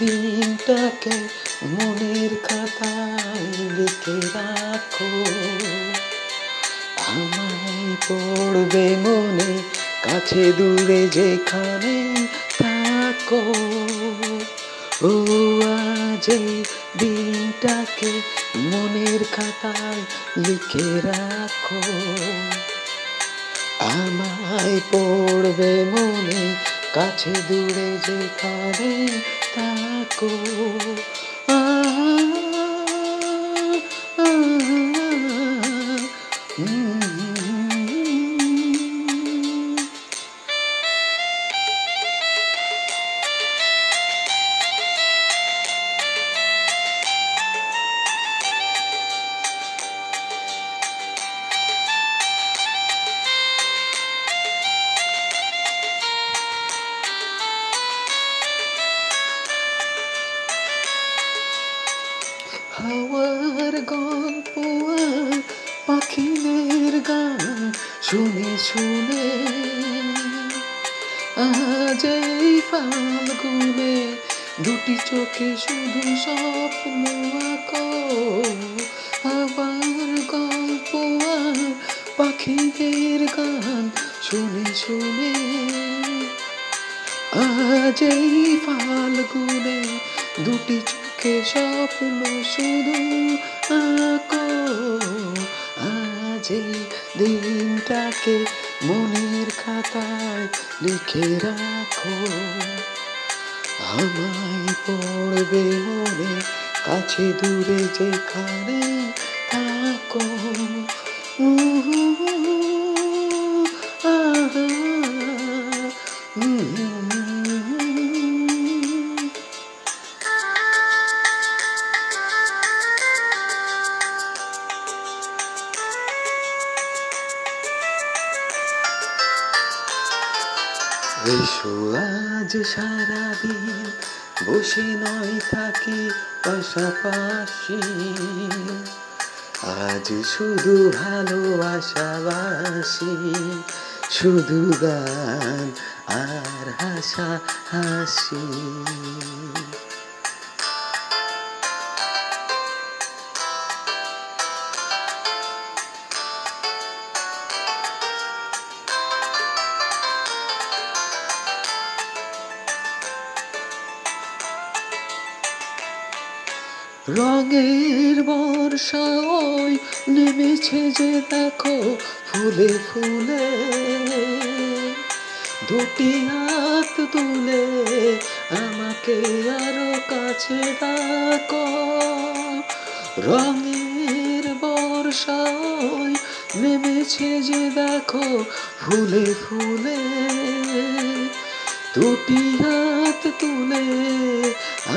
দিনটাকে মনের খাতায় লিখে রাখো। আমায় পড়বে মনে, কাছে দূরে যেখানে থাকো। ও আজ দিনটাকে মনের খাতায় লিখে রাখো। আমায় পড়বে মনে কাছে দূরে যেখানে থাকো। আ, হাওয়ার গল্প পাখিদের গান শুনে শুনে। আজ এই ফাল্গুনে দুটি চোখে শুধু স্বপ্ন আঁকো। হাওয়ার গল্প পাখিদের গান শুনে শুনে। আজ এই ফাল্গুনে দুটি চোখে স্বপ্ন শুধু আঁকো। আজ দিনটাকে মনের খাতায় লিখে রাখো। আমায় পড়বে মনে, কাছে দূরে যেখানে এসো আজ সারাদিন, বসে নয় থাকি পাশাপাশি। আজ শুধু ভালোবাসাবাসি, শুধু গান আর হাসা হাসি। রঙের বর্ষায় নেমেছে যে দেখো ফুলে ফুলে। দুটি হাত তুলে আমাকে আরও কাছে ডাকো। রঙের বর্ষায় নেমেছে যে দেখো ফুলে ফুলে। দুটি হাত তুলে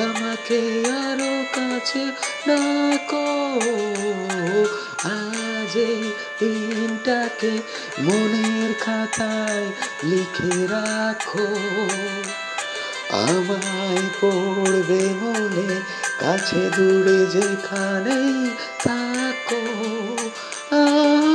আমাকে আরও কাছে ডাকো। আজ এই দিনটাকে মনের খাতায় লিখে রাখো। আমায় পড়বে মনে, কাছে দূরে যেখানেই থাকো। আ